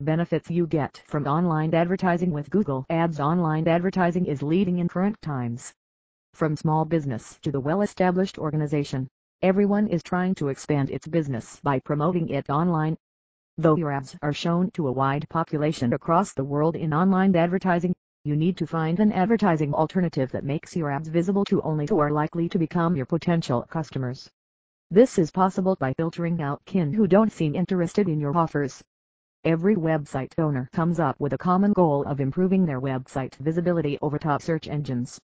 Benefits you get from online advertising with Google Ads Online advertising is leading in current times. From small business to the well-established organization, everyone is trying to expand its business by promoting it online. Though your ads are shown to a wide population across the world in online advertising, you need to find an advertising alternative that makes your ads visible to only who are likely to become your potential customers. This is possible by filtering out kin who don't seem interested in your offers. Every website owner comes up with a common goal of improving their website visibility over top search engines.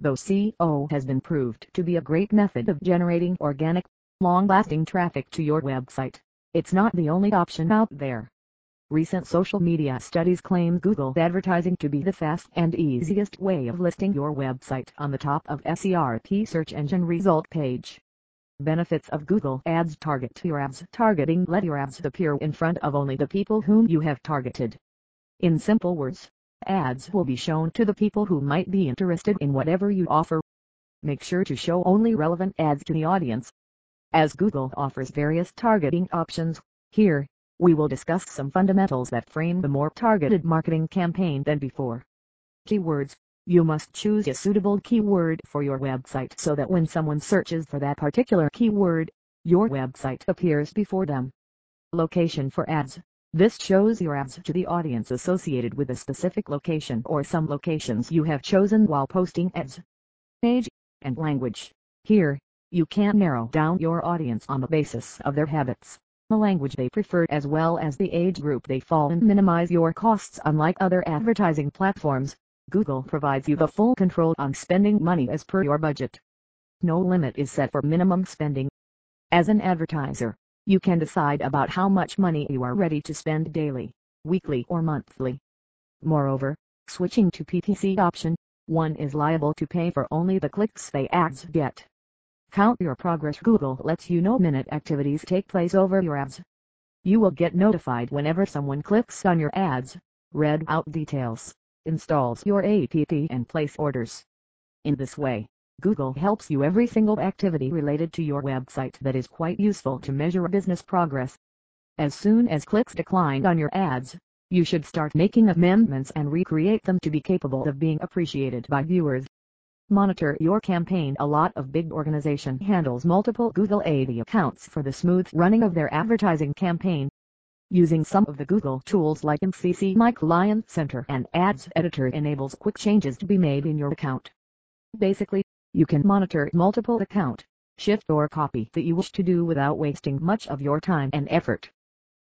Though SEO has been proved to be a great method of generating organic, long-lasting traffic to your website, it's not the only option out there. Recent social media studies claim Google advertising to be the fast and easiest way of listing your website on the top of SERP search engine result page. Benefits of Google Ads Target Your ads targeting let your ads appear in front of only the people whom you have targeted. In simple words, ads will be shown to the people who might be interested in whatever you offer. Make sure to show only relevant ads to the audience. As Google offers various targeting options, here, we will discuss some fundamentals that frame the more targeted marketing campaign than before. Keywords you must choose a suitable keyword for your website so that when someone searches for that particular keyword, your website appears before them. Location for ads. This shows your ads to the audience associated with a specific location or some locations you have chosen while posting ads. Age and language. Here, you can narrow down your audience on the basis of their habits, the language they prefer as well as the age group they fall in minimize your costs unlike other advertising platforms. Google provides you the full control on spending money as per your budget. No limit is set for minimum spending. As an advertiser, you can decide about how much money you are ready to spend daily, weekly or monthly. Moreover, switching to PPC option, one is liable to pay for only the clicks they ads get. Count your progress Google lets you know minute activities take place over your ads. You will get notified whenever someone clicks on your ads, read out details, installs your app and place orders. In this way, Google helps you every single activity related to your website that is quite useful to measure business progress. As soon as clicks decline on your ads, you should start making amendments and recreate them to be capable of being appreciated by viewers. Monitor your campaign A lot of big organization handles multiple Google AD accounts for the smooth running of their advertising campaign. Using some of the Google tools like MCC My Client Center and Ads Editor enables quick changes to be made in your account. Basically, you can monitor multiple account, shift or copy that you wish to do without wasting much of your time and effort.